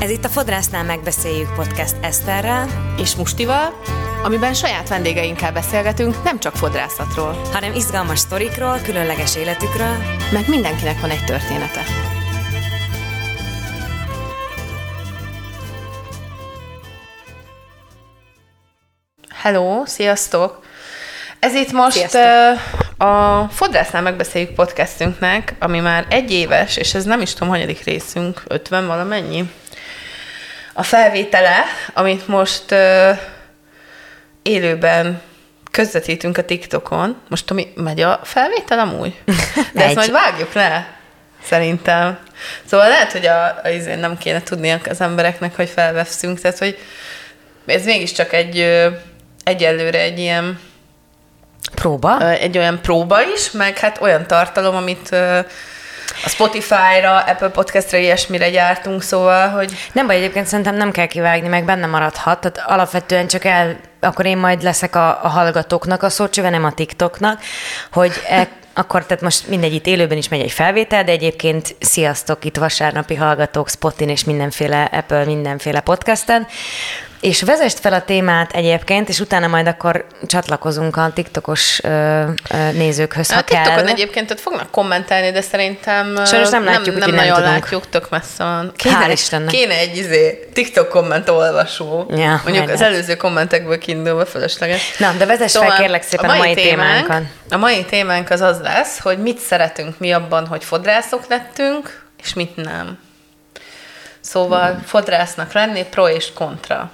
Ez itt a Fodrásznál megbeszéljük podcast Eszterrel és Mustival, amiben saját vendégeinkkel beszélgetünk nem csak fodrászatról, hanem izgalmas sztorikról, különleges életükről, meg mindenkinek van egy története. Hello, sziasztok! Ez itt most Sziasztok. a Fodrásznál megbeszéljük podcastünknek, ami már egy éves, és ez nem is tudom, hanyadik részünk, 50 valamennyi. A felvétele, amit most uh, élőben közvetítünk a TikTokon. Most ami megy a felvétel amúgy? De ezt majd vágjuk le, szerintem. Szóval lehet, hogy a, a izé nem kéne tudniak az embereknek, hogy felveszünk, tehát hogy ez mégiscsak egy egyelőre egy ilyen Próba? Egy olyan próba is, meg hát olyan tartalom, amit a Spotify-ra, Apple Podcast-ra ilyesmire gyártunk, szóval, hogy... Nem baj, egyébként szerintem nem kell kivágni, meg benne maradhat, tehát alapvetően csak el, akkor én majd leszek a, a hallgatóknak a szócsöve, nem a TikToknak, hogy e, akkor tehát most mindegy, itt élőben is megy egy felvétel, de egyébként sziasztok itt vasárnapi hallgatók Spotin és mindenféle Apple, mindenféle podcasten. És vezest fel a témát egyébként, és utána majd akkor csatlakozunk a TikTokos ö, ö, nézőkhöz, ha a TikTokon kell. egyébként ott fognak kommentelni, de szerintem Sajnos nem látjuk, nem, nem, nem nagyon tudunk. látjuk, tök messze van. Kéne, Hál' Istennek. Kéne egy izé, TikTok komment olvasó. Ja, Mondjuk az előző kommentekből kiindulva fölösleges. Na, de vezess szóval fel kérlek szépen a mai, a mai témánk, témánkon. A mai témánk az az lesz, hogy mit szeretünk mi abban, hogy fodrászok lettünk, és mit nem. Szóval hmm. fodrásznak lenni, pro és kontra.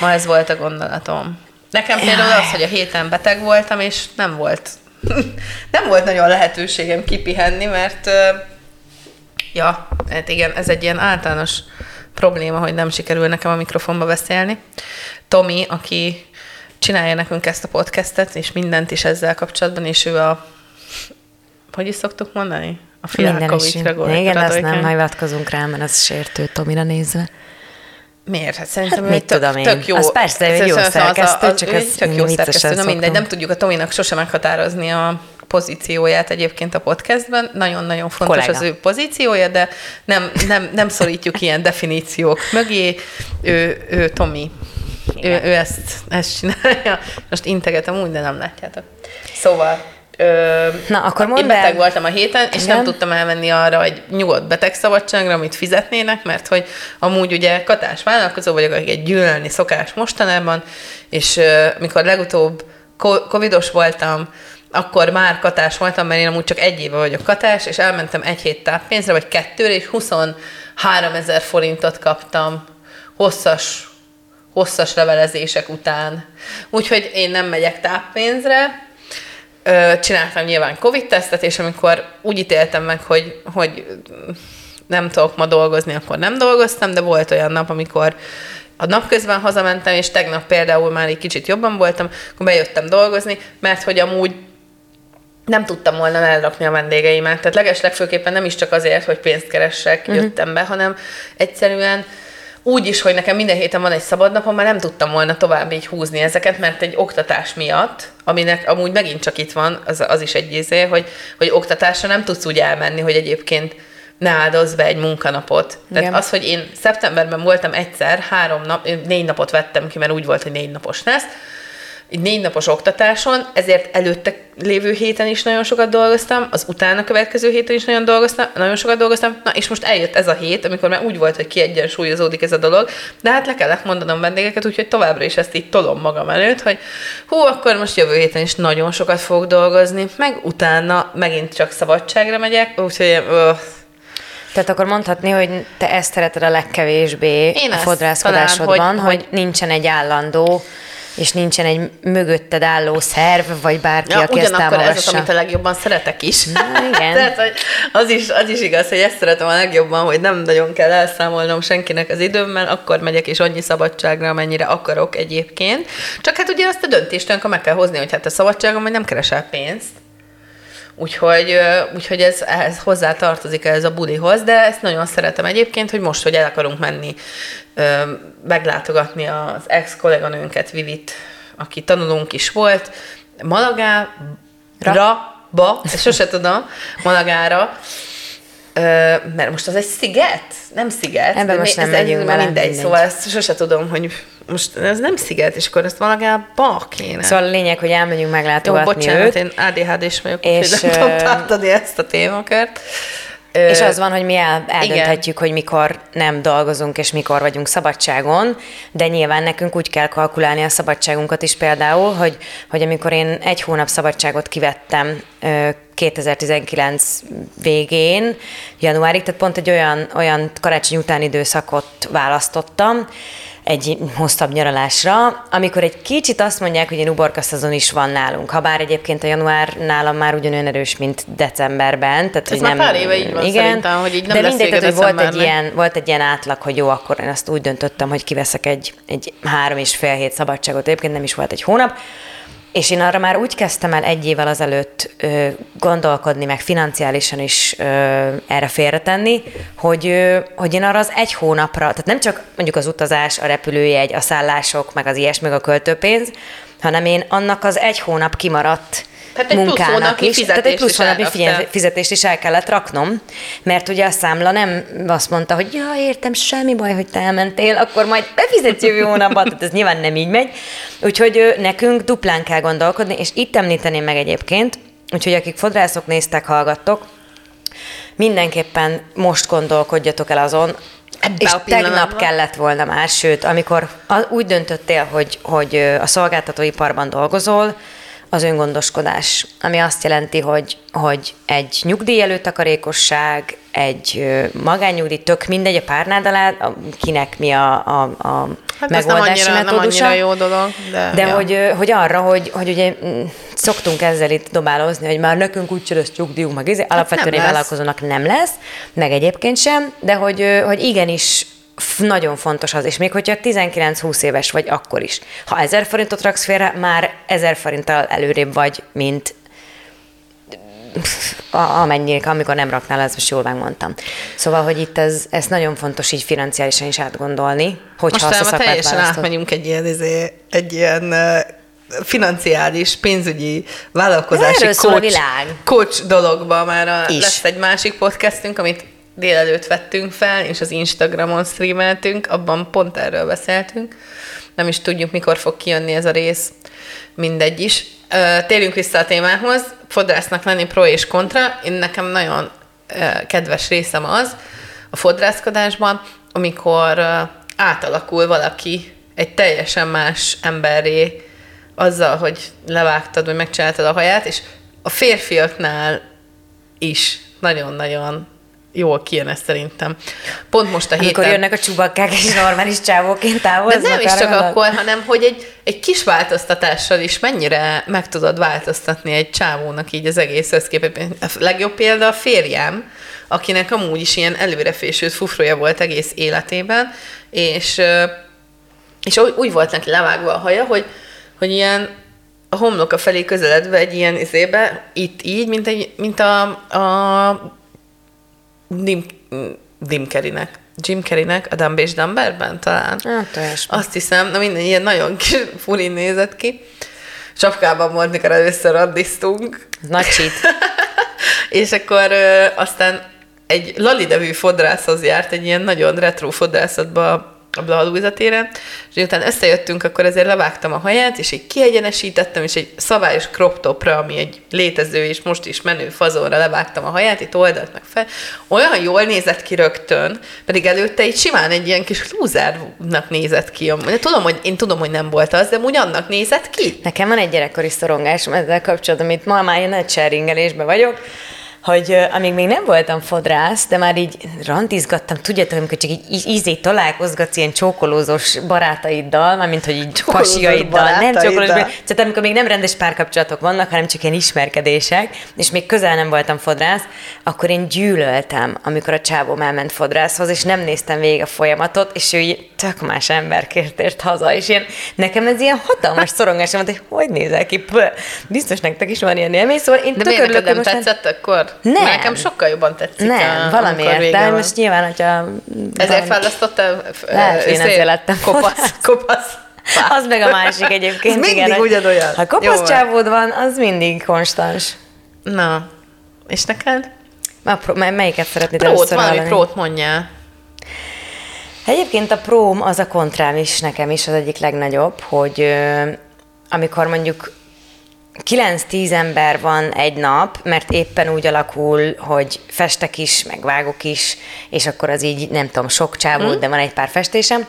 Ma ez volt a gondolatom. Nekem például az, hogy a héten beteg voltam, és nem volt nem volt nagyon lehetőségem kipihenni, mert ja, hát igen, ez egy ilyen általános probléma, hogy nem sikerül nekem a mikrofonba beszélni. Tomi, aki csinálja nekünk ezt a podcastet, és mindent is ezzel kapcsolatban, és ő a hogy is szoktuk mondani? A Fialkovicra Igen, azt nem hivatkozunk rá, mert az sértő Tomira nézve. Miért? Hát szerintem hát mit tudom én. tök jó. Az persze, hogy jó szerkesztő, csak ez tök jó szerkesztő. Na mindegy, nem tudjuk a Tominak sose meghatározni a pozícióját egyébként a podcastben. Nagyon-nagyon fontos Kollega. az ő pozíciója, de nem, nem, nem szorítjuk ilyen definíciók mögé. Ő, ő Tomi. Ő, ő ezt, ezt csinálja. Most integetem úgy, de nem látjátok. Szóval Ö, Na, akkor mondd Én beteg el. voltam a héten, és Igen. nem tudtam elmenni arra, hogy nyugodt betegszabadságra, amit fizetnének, mert hogy amúgy ugye katás vállalkozó vagyok, akik egy gyűlölni szokás mostanában, és ö, mikor legutóbb covidos voltam, akkor már katás voltam, mert én amúgy csak egy éve vagyok katás, és elmentem egy hét táppénzre, vagy kettőre, és 23 ezer forintot kaptam hosszas, hosszas levelezések után. Úgyhogy én nem megyek táppénzre, csináltam nyilván Covid-tesztet, és amikor úgy ítéltem meg, hogy, hogy nem tudok ma dolgozni, akkor nem dolgoztam, de volt olyan nap, amikor a napközben hazamentem, és tegnap például már egy kicsit jobban voltam, akkor bejöttem dolgozni, mert hogy amúgy nem tudtam volna elrakni a vendégeimet. Tehát legeslegfőképpen nem is csak azért, hogy pénzt keressek, uh-huh. jöttem be, hanem egyszerűen úgy is, hogy nekem minden héten van egy szabad napom, már nem tudtam volna tovább így húzni ezeket, mert egy oktatás miatt, aminek amúgy megint csak itt van, az, az is egy izé, hogy, hogy oktatásra nem tudsz úgy elmenni, hogy egyébként ne áldozz be egy munkanapot. Igen. Tehát az, hogy én szeptemberben voltam egyszer, három nap, négy napot vettem ki, mert úgy volt, hogy négy napos lesz, egy négy napos oktatáson, ezért előtte lévő héten is nagyon sokat dolgoztam, az utána következő héten is nagyon dolgoztam, nagyon sokat dolgoztam, na és most eljött ez a hét, amikor már úgy volt, hogy kiegyensúlyozódik ez a dolog, de hát le kellett mondanom vendégeket, úgyhogy továbbra is ezt így tolom magam előtt, hogy hú, akkor most jövő héten is nagyon sokat fogok dolgozni, meg utána megint csak szabadságra megyek, úgyhogy öh, tehát akkor mondhatni, hogy te ezt szereted a legkevésbé Én a fodrászkodásodban, talán, hogy, hogy nincsen egy állandó és nincsen egy mögötted álló szerv, vagy bárki, ja, aki ezt támogassa. ez az, amit a legjobban szeretek is. Na, igen. Tehát, hogy az, is, az is igaz, hogy ezt szeretem a legjobban, hogy nem nagyon kell elszámolnom senkinek az időmmel, akkor megyek és annyi szabadságra, amennyire akarok egyébként. Csak hát ugye azt a döntést amikor meg kell hozni, hogy hát a szabadságom, hogy nem keresel pénzt, Úgyhogy, úgyhogy ez, ez hozzá tartozik ez a bulihoz, de ezt nagyon szeretem egyébként, hogy most, hogy el akarunk menni meglátogatni az ex-kolléganőnket, Vivit, aki tanulunk is volt, Malagára, ba, ezt sose tudom, Malagára, mert most az egy sziget? Nem sziget. Ebben most nem ez, megyünk bele, mindegy, mindegy. szóval ezt sose tudom, hogy most ez nem sziget, és akkor ezt valagába kéne. Szóval a lényeg, hogy elmegyünk Jó, meglátogatni bocsánat, őt. én ADHD-s vagyok, És, nem tudom tartani ezt a témakört. És az van, hogy mi el, eldönthetjük, hogy mikor nem dolgozunk, és mikor vagyunk szabadságon, de nyilván nekünk úgy kell kalkulálni a szabadságunkat is például, hogy, hogy amikor én egy hónap szabadságot kivettem ö, 2019 végén, januárig, tehát pont egy olyan, olyan karácsony utáni időszakot választottam, egy hosszabb nyaralásra, amikor egy kicsit azt mondják, hogy egy uborka szezon is van nálunk. Ha bár egyébként a január nálam már ugyanolyan erős, mint decemberben. Tehát, hogy már nem, pár éve így van igen, szerintem, hogy így nem De lesz mindegy, tehát, hogy volt egy, ilyen, volt egy ilyen átlag, hogy jó, akkor én azt úgy döntöttem, hogy kiveszek egy, egy három és fél hét szabadságot. Egyébként nem is volt egy hónap. És én arra már úgy kezdtem el egy évvel azelőtt ö, gondolkodni, meg financiálisan is ö, erre félretenni, hogy, ö, hogy én arra az egy hónapra, tehát nem csak mondjuk az utazás, a repülőjegy, a szállások, meg az ilyesmi, meg a költőpénz, hanem én annak az egy hónap kimaradt Tehát egy plusz munkának hónapi is. Tehát egy plusz hónapi fizetést is el kellett raknom, mert ugye a számla nem azt mondta, hogy ja, értem, semmi baj, hogy te elmentél, akkor majd befizetsz jövő hónapban, tehát ez nyilván nem így megy. Úgyhogy nekünk duplán kell gondolkodni, és itt említeném meg egyébként, úgyhogy akik fodrászok néztek, hallgattok, mindenképpen most gondolkodjatok el azon, Ebbe és tegnap kellett volna már, sőt, amikor úgy döntöttél, hogy, hogy a szolgáltatóiparban dolgozol, az öngondoskodás, ami azt jelenti, hogy, hogy egy nyugdíj előtakarékosság, egy magánnyugdíj, tök mindegy a párnád alá, kinek mi a, a, a Hát ez nem megoldási annyira, nem metódusa. annyira jó dolog, de... De ja. hogy, hogy arra, hogy, hogy ugye mm, szoktunk ezzel itt dobálózni, hogy már nekünk úgy lesz nyugdíjunk, meg izé, alapvetően nem vállalkozónak nem lesz, meg egyébként sem, de hogy, hogy igenis nagyon fontos az, és még hogyha 19-20 éves vagy, akkor is. Ha 1000 forintot raksz félre, már 1000 forinttal előrébb vagy, mint a- amennyire, amikor nem raknál, ez most jól megmondtam. Szóval, hogy itt ez, ez nagyon fontos így financiálisan is átgondolni, hogyha azt a Most már szakmát teljesen választod. átmegyünk egy ilyen, izé, egy ilyen financiális, pénzügyi, vállalkozási a coach, coach dologba már a, Is. lesz egy másik podcastünk, amit délelőtt vettünk fel, és az Instagramon streameltünk, abban pont erről beszéltünk. Nem is tudjuk, mikor fog kijönni ez a rész, mindegy is. Térjünk vissza a témához. Fodrásznak lenni pro és kontra. Én nekem nagyon kedves részem az a fodrászkodásban, amikor átalakul valaki egy teljesen más emberré azzal, hogy levágtad, vagy megcsináltad a haját, és a férfiaknál is nagyon-nagyon jól kijön ez szerintem. Pont most a Amikor héten... jönnek a csubakkák és normális csávóként De távoznak. nem is csak gondolok. akkor, hanem hogy egy, egy kis változtatással is mennyire meg tudod változtatni egy csávónak így az egész összképet. A legjobb példa a férjem, akinek amúgy is ilyen előrefésült fufroja volt egész életében, és, és úgy, úgy volt neki levágva a haja, hogy, hogy ilyen a homloka felé közeledve egy ilyen izébe, itt így, mint, egy, mint a, a Dim, Dim Carreynek, Jim Carreynek a Dumb és Dumberben talán. Hát. Azt hiszem, na minden ilyen nagyon kis furin nézett ki. Sapkában volt, mikor először raddisztunk. Ez nagy cheat. És akkor ö, aztán egy Lali nevű fodrászhoz járt, egy ilyen nagyon retro fodrászatba a Blaha téren, és miután összejöttünk, akkor ezért levágtam a haját, és így kiegyenesítettem, és egy szabályos crop topra, ami egy létező és most is menő fazonra levágtam a haját, itt oldalt meg fel. Olyan jól nézett ki rögtön, pedig előtte egy simán egy ilyen kis lúzárnak nézett ki. De tudom, hogy én tudom, hogy nem volt az, de úgy annak nézett ki. Nekem van egy gyerekkori szorongásom ezzel kapcsolatban, amit ma már ilyen nagy vagyok, hogy amíg még nem voltam fodrász, de már így randizgattam, tudjátok, amikor csak így ízét találkozgatsz ilyen csókolózós barátaiddal, mármint hogy így Csókolózós pasiaiddal, nem csókolós, tehát amikor még nem rendes párkapcsolatok vannak, hanem csak ilyen ismerkedések, és még közel nem voltam fodrász, akkor én gyűlöltem, amikor a csávóm elment fodrászhoz, és nem néztem végig a folyamatot, és ő így tök más emberként ért haza, és ilyen, nekem ez ilyen hatalmas szorongásom volt, hogy hogy nézel ki, Pö. biztos nektek is van ilyen élmény, szóval én De tök örülök, nem tetszett akkor? Nem. Nekem sokkal jobban tetszik. Nem, a, valamiért, de most nyilván, hogyha... Ezért választottál? Lehet, én ezért lettem Kopasz, kopasz. Az meg a másik egyébként. Mindig igen, ugyanolyan. Ha kopasz van. csávód van, az mindig konstans. Na, és neked? A pro, melyiket szeretnéd Prót, először valami hallani? prót mondjál. Egyébként a próm az a kontrám is nekem is az egyik legnagyobb, hogy amikor mondjuk 9-10 ember van egy nap, mert éppen úgy alakul, hogy festek is, meg vágok is, és akkor az így, nem tudom, sok csávó, hmm. de van egy pár festésem.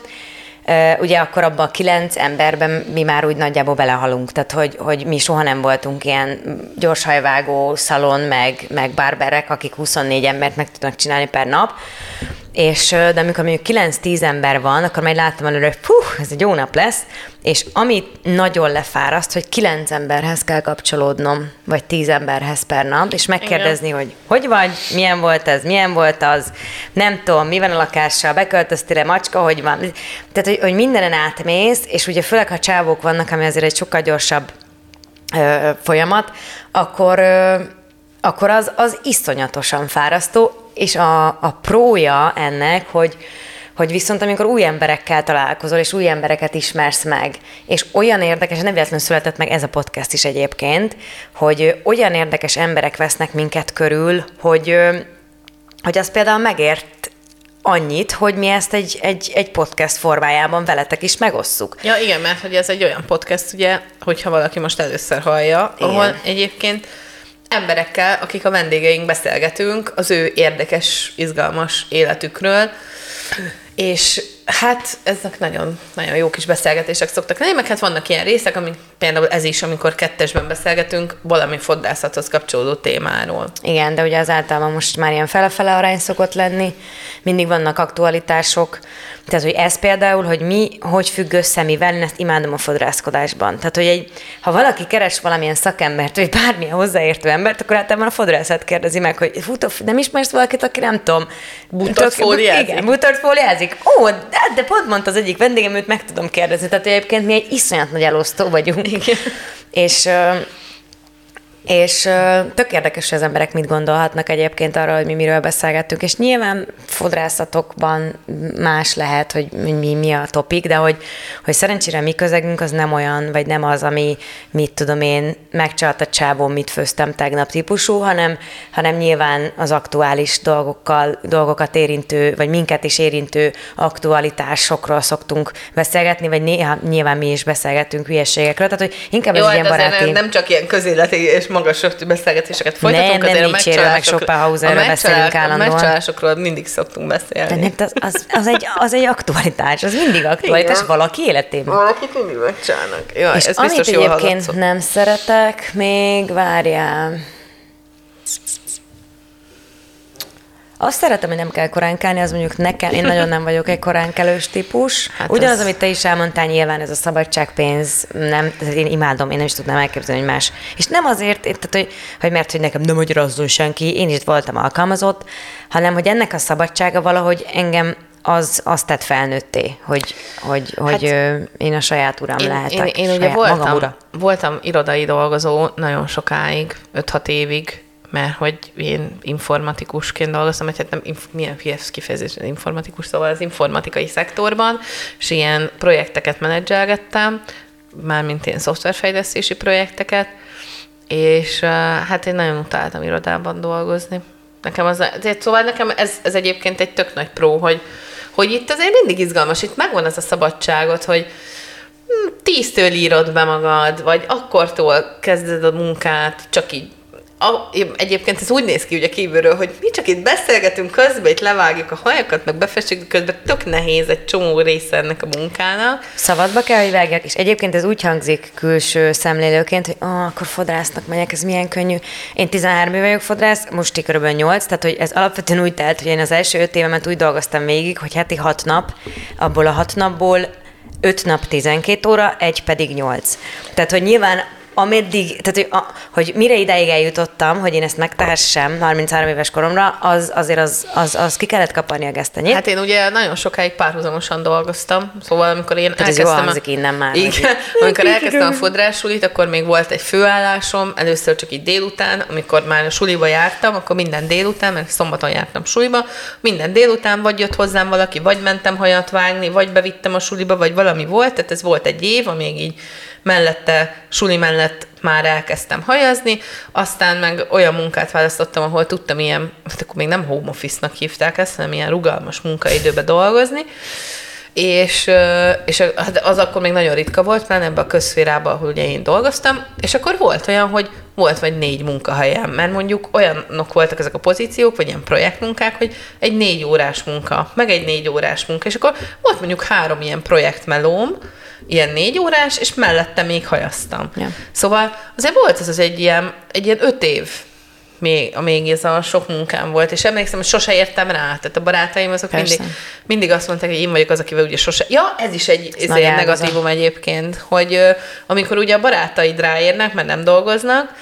Ugye akkor abban a kilenc emberben mi már úgy nagyjából belehalunk, tehát hogy, hogy mi soha nem voltunk ilyen gyorshajvágó szalon, meg, meg barberek, akik 24 embert meg tudnak csinálni per nap, és de amikor mondjuk 9-10 ember van, akkor majd láttam előre, hogy puh, ez egy jó nap lesz, és amit nagyon lefáraszt, hogy 9 emberhez kell kapcsolódnom, vagy 10 emberhez per nap, és megkérdezni, hogy hogy vagy, milyen volt ez, milyen volt az, nem tudom, mi van a lakással, beköltöztél macska, hogy van. Tehát, hogy, hogy mindenen átmész, és ugye főleg, ha csávók vannak, ami azért egy sokkal gyorsabb ö, folyamat, akkor, ö, akkor az, az iszonyatosan fárasztó, és a, a prója ennek, hogy, hogy viszont amikor új emberekkel találkozol, és új embereket ismersz meg, és olyan érdekes, nem véletlenül született meg ez a podcast is egyébként, hogy olyan érdekes emberek vesznek minket körül, hogy, hogy az például megért annyit, hogy mi ezt egy, egy, egy podcast formájában veletek is megosszuk. Ja, igen, mert hogy ez egy olyan podcast, ugye, hogyha valaki most először hallja, Igen. ahol egyébként emberekkel, akik a vendégeink beszélgetünk, az ő érdekes, izgalmas életükről, és hát ezek nagyon, nagyon jó kis beszélgetések szoktak lenni, meg hát vannak ilyen részek, amik például ez is, amikor kettesben beszélgetünk valami fodrászathoz kapcsolódó témáról. Igen, de ugye az általában most már ilyen fele-fele arány szokott lenni, mindig vannak aktualitások, tehát hogy ez például, hogy mi, hogy függ össze mivel, én ezt imádom a fodrászkodásban. Tehát, hogy egy, ha valaki keres valamilyen szakembert, vagy bármilyen hozzáértő embert, akkor általában a fodrászat kérdezi meg, hogy te nem ismersz valakit, aki nem tudom, Bútort tök- fóliázik? Igen, bútort fóliázik. Ó, de, de pont mondta az egyik vendégem, őt meg tudom kérdezni. Tehát egyébként mi egy iszonyat nagy elosztó vagyunk. Igen. És és tök érdekes, hogy az emberek mit gondolhatnak egyébként arról, hogy mi miről beszélgettünk, és nyilván fodrászatokban más lehet, hogy mi, mi a topik, de hogy, hogy szerencsére mi közegünk az nem olyan, vagy nem az, ami mit tudom én, megcsalt a csávó, mit főztem tegnap típusú, hanem, hanem nyilván az aktuális dolgokkal, dolgokat érintő, vagy minket is érintő aktualitásokról szoktunk beszélgetni, vagy néha nyilván mi is beszélgetünk hülyeségekről, tehát hogy inkább ez Jó, egy hát ilyen baráti... nem, nem csak ilyen közéleti és magas rögtű beszélgetéseket folytatunk, Nem, nem azért a Nietzséről, meg a beszélünk. A megcsalásokról mindig szoktunk beszélni. De nem, az, az, az, egy, az egy aktualitás, az mindig aktualitás Igen. valaki életében. Valakit mindig megcsinálnak. Jó, És ez amit biztos jól egyébként nem szeretek, még várjál. Azt szeretem, hogy nem kell korán kelni, az mondjuk nekem, én nagyon nem vagyok egy korán kelős típus. Hát Ugyanaz, ez- amit te is elmondtál, nyilván ez a szabadságpénz, nem, én imádom, én nem is tudnám elképzelni, hogy más. És nem azért, tehát, hogy, hogy mert hogy nekem nem magyarázzon senki, én is voltam alkalmazott, hanem hogy ennek a szabadsága valahogy engem az azt tett felnőtté, hogy, hogy, hogy Hát- hát, én a saját uram Én, lehetek. én, én ugye saját, voltam, voltam irodai dolgozó nagyon sokáig, 5-6 évig, mert hogy én informatikusként dolgoztam, vagy hát nem, milyen hülye kifejezés, informatikus, szóval az informatikai szektorban, és ilyen projekteket menedzselgettem, mármint ilyen szoftverfejlesztési projekteket, és hát én nagyon utáltam irodában dolgozni. Nekem az, szóval nekem ez, ez egyébként egy tök nagy pró, hogy, hogy itt azért mindig izgalmas, itt megvan az a szabadságot, hogy hm, tíztől írod be magad, vagy akkortól kezded a munkát, csak így a, egyébként ez úgy néz ki ugye kívülről, hogy mi csak itt beszélgetünk közben, itt levágjuk a hajakat, meg befestjük, közben tök nehéz egy csomó része ennek a munkának. Szabadba kell, hogy vágjak, és egyébként ez úgy hangzik külső szemlélőként, hogy ah, akkor fodrásznak megyek, ez milyen könnyű. Én 13 éve vagyok fodrász, most így körülbelül 8, tehát hogy ez alapvetően úgy telt, hogy én az első 5 évemet úgy dolgoztam végig, hogy heti 6 nap, abból a 6 napból 5 nap 12 óra, egy pedig 8. Tehát, hogy nyilván ameddig, tehát hogy, a, hogy mire ideig eljutottam, hogy én ezt megtehessem 33 éves koromra, az azért az, az, az ki kellett kaparni a gesztenyét. Hát én ugye nagyon sokáig párhuzamosan dolgoztam, szóval amikor én Tehát ez elkezdtem... hangzik innen már, Igen, amikor elkezdtem a fodrásulit, akkor még volt egy főállásom, először csak így délután, amikor már a suliba jártam, akkor minden délután, mert szombaton jártam suliba, minden délután vagy jött hozzám valaki, vagy mentem hajat vágni, vagy bevittem a suliba, vagy valami volt, tehát ez volt egy év, amíg így mellette, suli mellett már elkezdtem hajazni, aztán meg olyan munkát választottam, ahol tudtam ilyen, hát akkor még nem home office-nak hívták ezt, hanem ilyen rugalmas munkaidőbe dolgozni, és, és hát az akkor még nagyon ritka volt, pláne ebbe a közszférában, ahol ugye én dolgoztam, és akkor volt olyan, hogy volt vagy négy munkahelyem, mert mondjuk olyanok voltak ezek a pozíciók, vagy ilyen projektmunkák, hogy egy négy órás munka, meg egy négy órás munka, és akkor volt mondjuk három ilyen projektmelóm, ilyen négy órás, és mellette még hajaztam. Ja. Szóval azért volt ez az egy ilyen, egy ilyen öt év még, még ez a sok munkám volt, és emlékszem, hogy sose értem rá. Tehát a barátaim azok mindig, mindig azt mondták, hogy én vagyok az, akivel ugye sose... Ja, ez is egy ez egy negatívum egyébként, hogy amikor ugye a barátaid ráérnek, mert nem dolgoznak,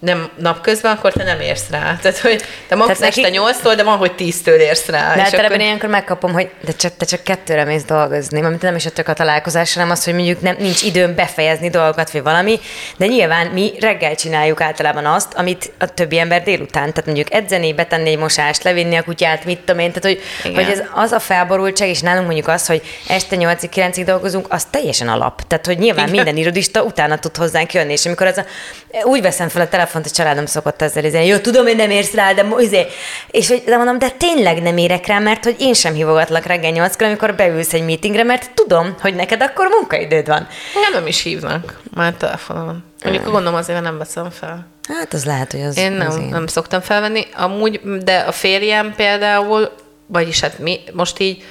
nem napközben, akkor te nem érsz rá. Tehát, hogy te max Tehát este neki... 8-tól, de van, hogy 10-től érsz rá. De általában akkor... ilyenkor megkapom, hogy de csak, te csak kettőre mész dolgozni, mert nem is a a találkozás, hanem az, hogy mondjuk nem, nincs időm befejezni dolgokat, vagy valami, de nyilván mi reggel csináljuk általában azt, amit a többi ember délután. Tehát mondjuk edzeni, betenni egy mosást, levinni a kutyát, mit tudom én. Tehát, hogy, hogy ez az a felborultság, és nálunk mondjuk az, hogy este 8-9-ig dolgozunk, az teljesen alap. Tehát, hogy nyilván Igen. minden irodista utána tud hozzánk jönni, és amikor ez a, úgy veszem fel a telefon, telefont, a családom szokott ezzel izélni. Jó, tudom, hogy nem érsz rá, de izé. És hogy de mondom, de tényleg nem érek rá, mert hogy én sem hívogatlak reggel nyolckor, amikor beülsz egy meetingre, mert tudom, hogy neked akkor munkaidőd van. Nem, nem is hívnak már telefonon. Mondjuk hmm. gondolom azért, nem veszem fel. Hát az lehet, hogy az Én nem, azért. nem szoktam felvenni. Amúgy, de a férjem például, vagyis hát mi most így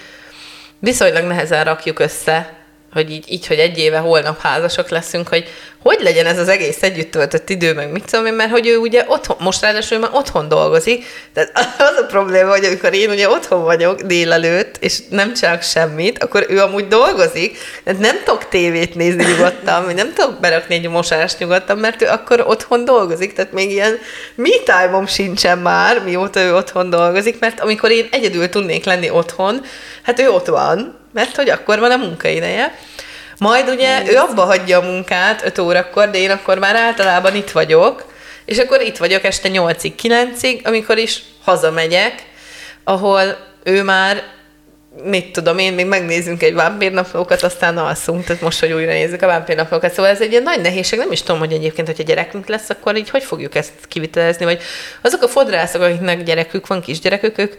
viszonylag nehezen rakjuk össze hogy így, így, hogy egy éve holnap házasok leszünk, hogy hogy legyen ez az egész együtt töltött idő, meg mit tudom én, mert hogy ő ugye otthon, most ráadásul már otthon dolgozik, tehát az a probléma, hogy amikor én ugye otthon vagyok délelőtt, és nem csak semmit, akkor ő amúgy dolgozik, tehát nem tudok tévét nézni nyugodtan, vagy nem tudok berakni egy mosást nyugodtan, mert ő akkor otthon dolgozik, tehát még ilyen me time sincsen már, mióta ő otthon dolgozik, mert amikor én egyedül tudnék lenni otthon, hát ő ott van, mert hogy akkor van a munkaideje. Majd ugye ő abba hagyja a munkát 5 órakor, de én akkor már általában itt vagyok, és akkor itt vagyok este 8-ig, 9-ig, amikor is hazamegyek, ahol ő már mit tudom én, még megnézzünk egy vámpírnaplókat, aztán alszunk, tehát most, hogy újra nézzük a vámpírnaplókat. Szóval ez egy ilyen nagy nehézség, nem is tudom, hogy egyébként, hogyha gyerekünk lesz, akkor így hogy fogjuk ezt kivitelezni, vagy azok a fodrászok, akiknek gyerekük van, kisgyerekük, ők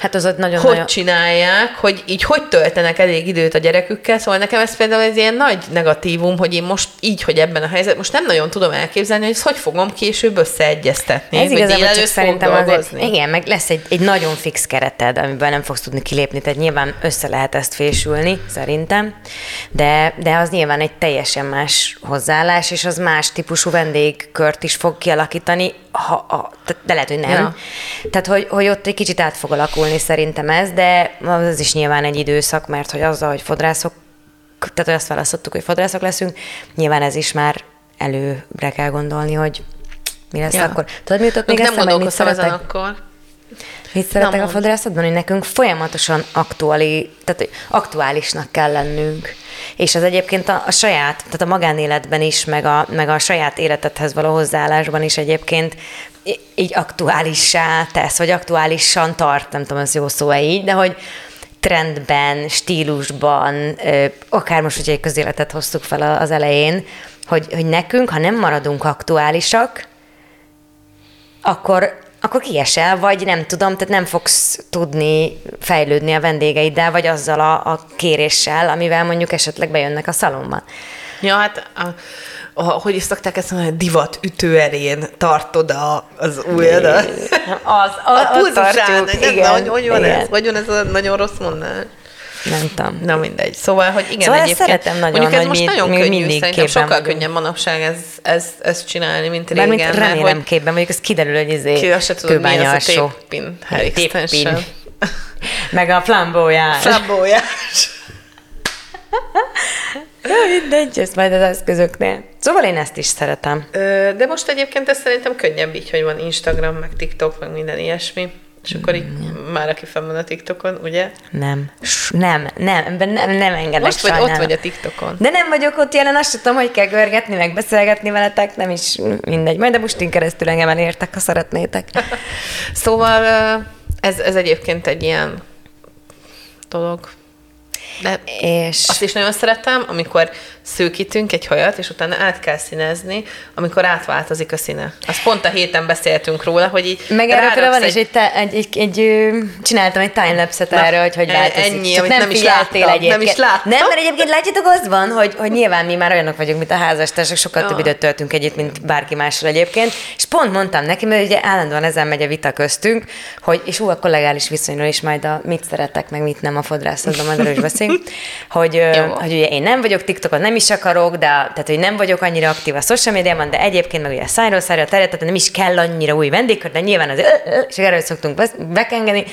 Hát az ott nagyon Hogy nagyon... csinálják, hogy így hogy töltenek elég időt a gyerekükkel, szóval nekem ez például egy ilyen nagy negatívum, hogy én most így, hogy ebben a helyzetben, most nem nagyon tudom elképzelni, hogy ezt hogy fogom később összeegyeztetni. Ez igazából csak szerintem azért, igen, meg lesz egy, egy nagyon fix kereted, amiben nem fogsz tudni kilépni, tehát nyilván össze lehet ezt fésülni, szerintem, de, de az nyilván egy teljesen más hozzáállás, és az más típusú vendégkört is fog kialakítani, ha, ha, de lehet, hogy nem. Ja. Tehát, hogy, hogy ott egy kicsit át fog alakulni szerintem ez, de az is nyilván egy időszak, mert hogy azzal, hogy fodrászok, tehát hogy azt választottuk, hogy fodrászok leszünk, nyilván ez is már előre kell gondolni, hogy mi lesz ja. akkor. Tudod, mi jutott még eszembe, nem mit szeretek? akkor. Mit szeretek a fodrászatban, hogy nekünk folyamatosan aktuális, tehát aktuálisnak kell lennünk. És az egyébként a, a saját, tehát a magánéletben is, meg a, meg a saját életedhez való hozzáállásban is egyébként így aktuálissá tesz, vagy aktuálisan tart, nem tudom, ez jó szó-e így, de hogy trendben, stílusban, akár most, hogy egy közéletet hoztuk fel az elején, hogy, hogy nekünk, ha nem maradunk aktuálisak, akkor akkor kiesel, vagy nem tudom, tehát nem fogsz tudni fejlődni a vendégeiddel, vagy azzal a, a kéréssel, amivel mondjuk esetleg bejönnek a szalomban. Ja, hát a, a, hogy is szokták ezt mondani, divat ütőerén tartod a, az ujjadat. Az, a, a, a tartjuk, igen, hogy, hogy van igen. ez? Hogy van ez a nagyon rossz mondás? Nem tudom. Na mindegy. Szóval, hogy igen, szóval egyébként. szeretem nagyon, mondjuk ez most mi, nagyon mi könnyű, mindig szerintem sokkal könnyebb manapság ez, ez, ez csinálni, mint régen. Mármint remélem mert, hogy képben, mondjuk ez kiderül, hogy izé ki se tudod, mi az a tépin, tépin. Meg a flambójás. Flambójás. Ja, mindegy, ez majd az eszközöknél. Szóval én ezt is szeretem. De most egyébként ez szerintem könnyebb így, hogy van Instagram, meg TikTok, meg minden ilyesmi. És akkor így mm. már aki fenn van a TikTokon, ugye? Nem. Nem, nem, nem, nem, nem engedek Most vagy ott vagy a TikTokon. De nem vagyok ott jelen, azt tudom, hogy kell görgetni, meg beszélgetni veletek, nem is mindegy. Majd a bustin keresztül engem elértek, ha szeretnétek. szóval ez, ez egyébként egy ilyen dolog. De és... azt is nagyon szeretem, amikor szőkítünk egy hajat, és utána át kell színezni, amikor átváltozik a színe. Azt pont a héten beszéltünk róla, hogy így Meg erről van, egy... és egy, egy, egy, egy, csináltam egy timelapse-et erről, hogy hogy e- változik. ennyi, Csak amit nem, nem is láttam, egyébként. nem is láttam. Nem, mert egyébként látjátok, az van, hogy, hogy nyilván mi már olyanok vagyunk, mint a házastársak, sokkal Ja. több időt töltünk együtt, mint bárki mással egyébként. És pont mondtam neki, mert ugye állandóan ezen megy a vita köztünk, hogy, és ú, a kollegális viszonyról is majd a mit szeretek, meg mit nem a fodrászatban, majd erről is beszélünk, hogy, hogy ugye én nem vagyok TikTokon, nem is akarok, de tehát, hogy nem vagyok annyira aktív a social médiában, de egyébként meg ugye szájról szájra terjedt, tehát nem is kell annyira új vendégkör, de nyilván az, és erről szoktunk bekengeni.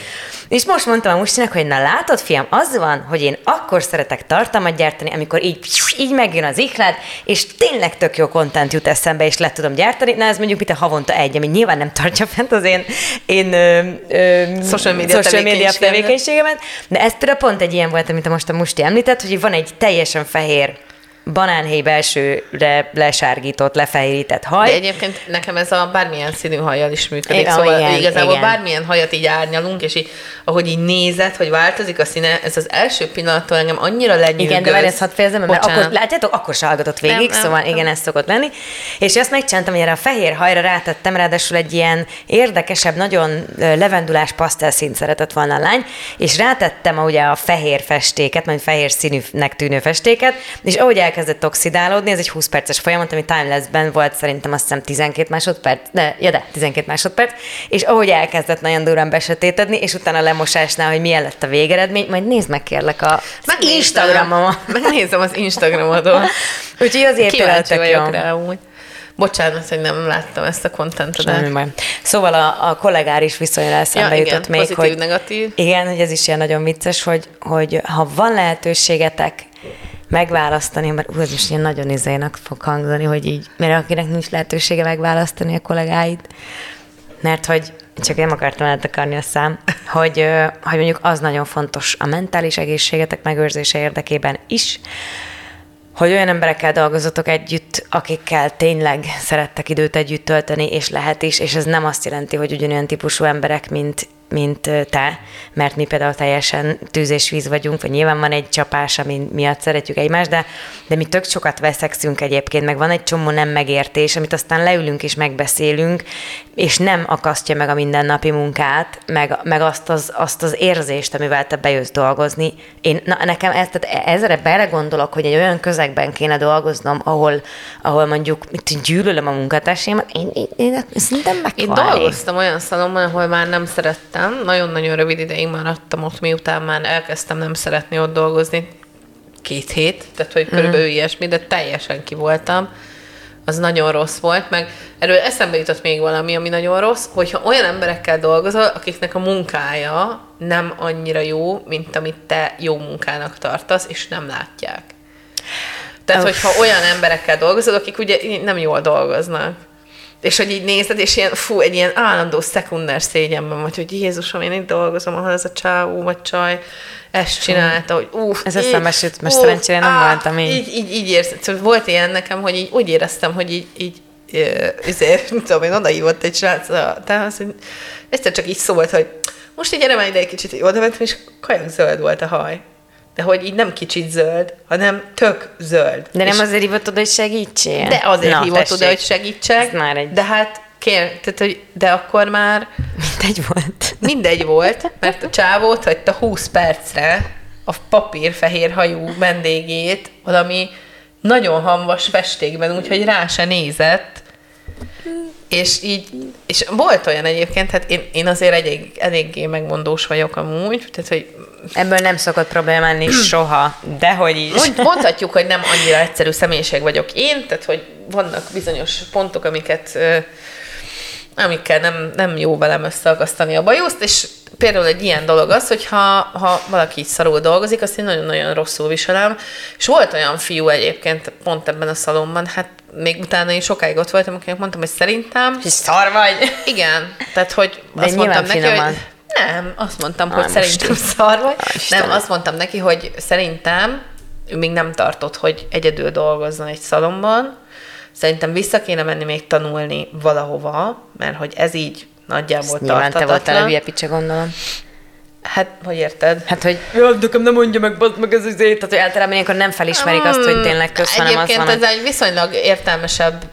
És most mondtam a Mustinak, hogy na látod, fiam, az van, hogy én akkor szeretek tartalmat gyártani, amikor így, így megjön az ihlád, és tényleg tök jó kontent jut eszembe, és le tudom gyártani. Na ez mondjuk, mint a havonta egy, ami nyilván nem tartja fent az én, én ö, ö, Social media social media tevékenységemet. De ez például pont egy ilyen volt, amit most a Musti említett, hogy van egy teljesen fehér banánhéj belsőre lesárgított, lefehérített haj. De egyébként nekem ez a bármilyen színű hajjal is működik, Igen, szóval igen, igazából igen. bármilyen hajat így árnyalunk, és így, ahogy így nézed, hogy változik a színe, ez az első pillanattól engem annyira lenyűgöz. Igen, de várj, ezt hadd fejezem, mert Bocsánat. akkor, látjátok, akkor se hallgatott végig, Nem, nem, szóval nem. igen, ez szokott lenni. És azt megcsináltam, hogy erre a fehér hajra rátettem, ráadásul egy ilyen érdekesebb, nagyon levendulás pasztelszínt szeretett volna a lány, és rátettem ugye a fehér festéket, majd fehér színűnek tűnő festéket, és ahogy elkezdett oxidálódni, ez egy 20 perces folyamat, ami timeless-ben volt szerintem azt hiszem 12 másodperc, de, ja de, 12 másodperc, és ahogy elkezdett nagyon durán besötétedni, és utána a lemosásnál, hogy milyen lett a végeredmény, majd nézd meg kérlek a Megnézem. Instagramon. Megnézem az Instagramodon. Úgyhogy azért vagyok jó. rá úgy. Bocsánat, hogy nem láttam ezt a. Semmi baj. Szóval a, a kollégáris viszonyra eszembe Ja, jutott igen, még, pozitív, hogy negatív. igen, hogy ez is ilyen nagyon vicces, hogy, hogy ha van lehetőségetek megválasztani, mert ú, ez ilyen nagyon izének fog hangzani, hogy így, mert akinek nincs lehetősége megválasztani a kollégáit, mert hogy csak nem akartam eltakarni a szám, hogy, hogy mondjuk az nagyon fontos a mentális egészségetek megőrzése érdekében is, hogy olyan emberekkel dolgozatok együtt, akikkel tényleg szerettek időt együtt tölteni, és lehet is, és ez nem azt jelenti, hogy ugyanolyan típusú emberek, mint, mint te, mert mi például teljesen tűz és víz vagyunk, vagy nyilván van egy csapás, ami miatt szeretjük egymást, de, de mi tök sokat veszekszünk egyébként, meg van egy csomó nem megértés, amit aztán leülünk és megbeszélünk, és nem akasztja meg a mindennapi munkát, meg, meg azt, az, azt az érzést, amivel te bejössz dolgozni. Én, na, nekem ez, tehát ezre belegondolok, hogy egy olyan közegben kéne dolgoznom, ahol, ahol mondjuk mit, gyűlölöm a munkatársamat, én, én, én szerintem meg Én dolgoztam olyan szalomban, ahol már nem szerettem. Nagyon-nagyon rövid ideig maradtam ott, miután már elkezdtem nem szeretni ott dolgozni. Két hét, tehát hogy körülbelül ilyesmi, de teljesen ki voltam. Az nagyon rossz volt, meg erről eszembe jutott még valami, ami nagyon rossz, hogyha olyan emberekkel dolgozol, akiknek a munkája nem annyira jó, mint amit te jó munkának tartasz, és nem látják. Tehát, Uff. hogyha olyan emberekkel dolgozol, akik ugye nem jól dolgoznak, és hogy így nézed, és ilyen, fú, egy ilyen állandó szekunder szégyenben vagy, hogy Jézusom, én itt dolgozom, ahol ez a csávó vagy csaj ezt csinálta, hogy uff. Ez eszembe süt, most szerencsére nem voltam így. Így, így, így érzed. Szóval volt ilyen nekem, hogy így úgy éreztem, hogy így, így ezért, nem tudom, én odaívott egy srác hogy egyszer csak így szólt, hogy most így gyere már ide egy kicsit, hogy oda mentem, és kajak zöld volt a haj. De hogy így nem kicsit zöld, hanem tök zöld. De nem és azért hívott oda, hogy segítsél? de azért Na, hívott tessék. oda, hogy segítsek. Ez már egy- De hát kér, tehát, hogy de akkor már Mindegy volt. mindegy volt, mert a csávót hagyta 20 percre a papírfehér hajú vendégét valami nagyon hamvas festékben, úgyhogy rá se nézett. És így, és volt olyan egyébként, hát én, én azért elég, eléggé megmondós vagyok amúgy, tehát, hogy Ebből nem szokott problémálni soha, dehogy is. Mond, mondhatjuk, hogy nem annyira egyszerű személyiség vagyok én, tehát hogy vannak bizonyos pontok, amiket amikkel nem, nem jó velem összeagasztani a bajuszt, és például egy ilyen dolog az, hogy ha, ha valaki így szarul dolgozik, azt én nagyon-nagyon rosszul viselem, és volt olyan fiú egyébként pont ebben a szalomban, hát még utána én sokáig ott voltam, akinek mondtam, hogy szerintem, És szar vagy. igen, tehát hogy De azt mondtam neki, finoman. hogy nem, azt mondtam, Á, hogy szerintem szar vagy. Á, Istenem. Nem, azt mondtam neki, hogy szerintem ő még nem tartott, hogy egyedül dolgozzon egy szalomban. Szerintem vissza kéne menni még tanulni valahova, mert hogy ez így nagyjából Nyilván te voltál a tartatatlan. hülye picsa, gondolom. Hát, hogy érted? Hát, hogy jó, nekem nem mondja meg, bazd meg ez azért, tehát hogy általában ilyenkor nem felismerik azt, hogy tényleg kösz, hanem az Egyébként van, ez egy viszonylag értelmesebb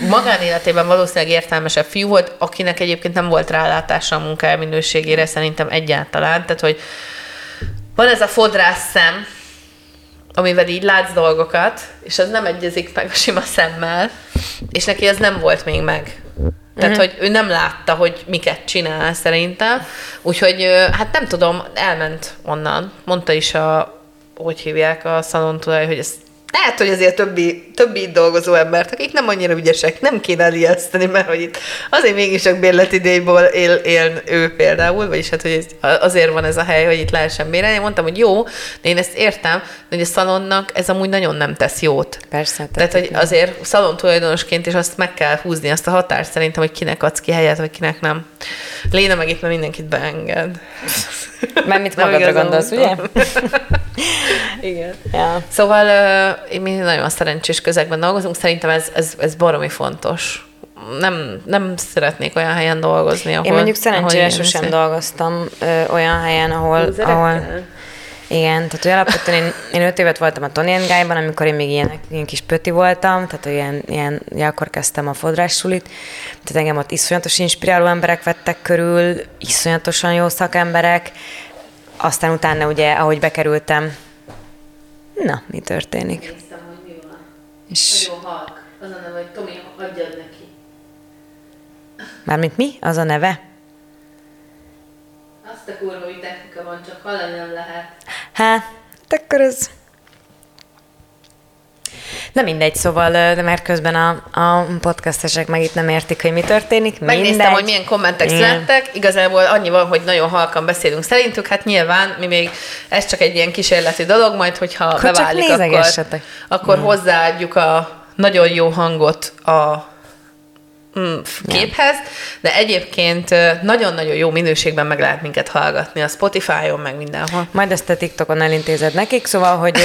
magánéletében valószínűleg értelmesebb fiú volt, akinek egyébként nem volt rálátása a munkája minőségére, szerintem egyáltalán. Tehát, hogy van ez a fodrász szem, amivel így látsz dolgokat, és az nem egyezik meg a sima szemmel, és neki ez nem volt még meg. Tehát, hogy ő nem látta, hogy miket csinál szerintem. Úgyhogy, hát nem tudom, elment onnan. Mondta is a, hogy hívják a szalontulaj, hogy ez lehet, hogy azért többi, többi itt dolgozó embert, akik nem annyira ügyesek, nem kéne elijeszteni, mert hogy itt azért mégis csak bérletidéjból él, él ő például, vagyis hát, hogy azért van ez a hely, hogy itt lehessen bérelni. Mondtam, hogy jó, de én ezt értem, de hogy a szalonnak ez amúgy nagyon nem tesz jót. Persze. Tehát, hogy azért szalon tulajdonosként is azt meg kell húzni, azt a határt szerintem, hogy kinek adsz ki helyet, vagy kinek nem. Léna meg itt már mindenkit beenged. Mert mit Nem magadra gondolsz, ugye? Igen. Ja. Szóval uh, mi nagyon szerencsés közegben dolgozunk, szerintem ez, ez, ez baromi fontos. Nem, nem szeretnék olyan helyen dolgozni, ahol... Én mondjuk szerencsére sosem dolgoztam ö, olyan helyen, ahol, ahol igen, tehát hogy alapvetően én, én öt évet voltam a Tony Guy-ban, amikor én még ilyen, ilyen kis pöti voltam, tehát ilyen, ilyen, ja, akkor kezdtem a fodrássulit, tehát engem ott iszonyatos inspiráló emberek vettek körül, iszonyatosan jó szakemberek, aztán utána ugye, ahogy bekerültem, na, mi történik? Néztem, hogy mi van. És Nagyon halk. Az a neve, hogy Tomi, adjad neki. mármint mi? Az a neve? Azt a kurva, hogy technika van, csak hallani nem lehet. Hát, akkor ez... Na mindegy, szóval, de mert közben a, a podcastesek meg itt nem értik, hogy mi történik. Megnéztem, mindegy. hogy milyen kommentek Igen. születtek. Igazából annyi van, hogy nagyon halkan beszélünk szerintük. Hát nyilván mi még, ez csak egy ilyen kísérleti dolog, majd hogyha Akkor csak beválik, akkor, akkor hozzáadjuk a nagyon jó hangot a képhez, de egyébként nagyon-nagyon jó minőségben meg lehet minket hallgatni a Spotify-on, meg mindenhol. Majd ezt a TikTokon elintézed nekik, szóval, hogy,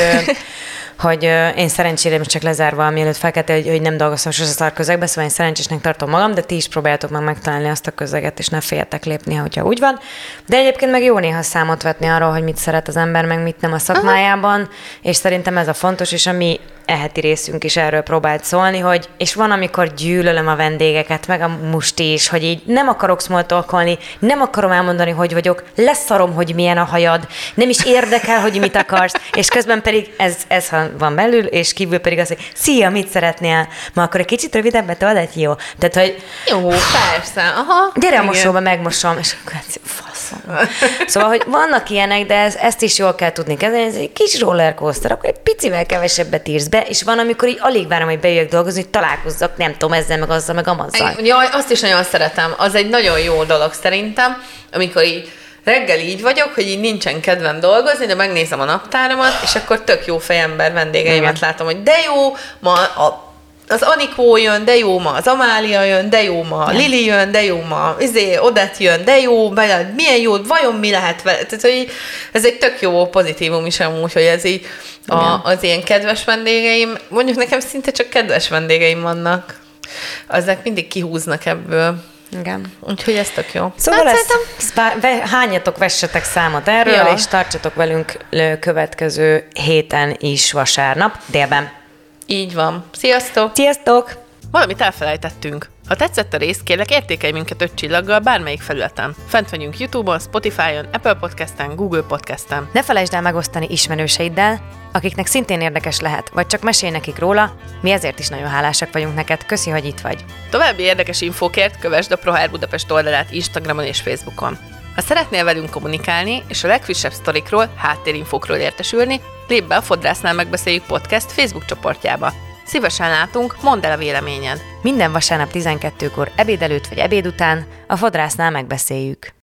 hogy én szerencsére most csak lezárva, mielőtt felkeltél, hogy, hogy nem dolgoztam sose szar közegbe, szóval én szerencsésnek tartom magam, de ti is próbáljátok meg megtalálni azt a közeget, és ne féljetek lépni, hogyha úgy van. De egyébként meg jó néha számot vetni arról, hogy mit szeret az ember, meg mit nem a szakmájában, és szerintem ez a fontos, és a mi eheti részünk is erről próbált szólni, hogy és van, amikor gyűlölöm a vendégeket, meg a musti is, hogy így nem akarok smoltolkolni, nem akarom elmondani, hogy vagyok, leszarom, hogy milyen a hajad, nem is érdekel, hogy mit akarsz, és közben pedig ez, ez van belül, és kívül pedig az, hogy szia, mit szeretnél? Ma akkor egy kicsit rövidebbet told, jó. Tehát, hogy Jó, persze. Aha. gyere a Igen. mosóba, megmosom, és akkor hát, faszom. Szóval, hogy vannak ilyenek, de ez, ezt is jól kell tudni kezelni, ez egy kis rollercoaster, akkor egy picivel kevesebbet írsz be, és van, amikor így alig várom, hogy bejöjjek dolgozni, hogy találkozzak, nem tudom, ezzel, meg azzal, meg amazzal. Jaj, azt is nagyon szeretem. Az egy nagyon jó dolog szerintem, amikor így reggel így vagyok, hogy így nincsen kedvem dolgozni, de megnézem a naptáramat, és akkor tök jó fejember vendégeimet Igen. látom, hogy de jó, ma a az Anikó jön, de jó ma az Amália jön, de jó ma a Lili jön, de jó ma izé, Odett jön, de jó, bele- milyen jó, vajon mi lehet vele? Tehát, hogy ez egy tök jó pozitívum is amúgy, hogy ez így a, az ilyen kedves vendégeim, mondjuk nekem szinte csak kedves vendégeim vannak. Azok mindig kihúznak ebből. Igen. Úgyhogy ez tök jó. Szóval Hát ezt, ezt bár- ve- hányatok, vessetek számot erről, Ja. és tartsatok velünk következő héten is vasárnap, délben. Így van. Sziasztok! Sziasztok! Valamit elfelejtettünk. Ha tetszett a rész, kérlek értékelj minket öt csillaggal bármelyik felületen. Fent vagyunk Youtube-on, Spotify-on, Apple Podcast-en, Google Podcast-en. Ne felejtsd el megosztani ismerőseiddel, akiknek szintén érdekes lehet, vagy csak mesélj nekik róla, mi ezért is nagyon hálásak vagyunk neked. Köszi, hogy itt vagy. További érdekes infókért kövesd a ProHair Budapest oldalát Instagramon és Facebookon. Ha szeretnél velünk kommunikálni, és a legfrissebb sztorikról, háttérinfókról értesülni, lépj be a Fodrásznál megbeszéljük podcast Facebook csoportjába. Szívesen látunk, mondd el a véleményed. Minden vasárnap 12-kor ebéd előtt vagy ebéd után a fodrásznál megbeszéljük.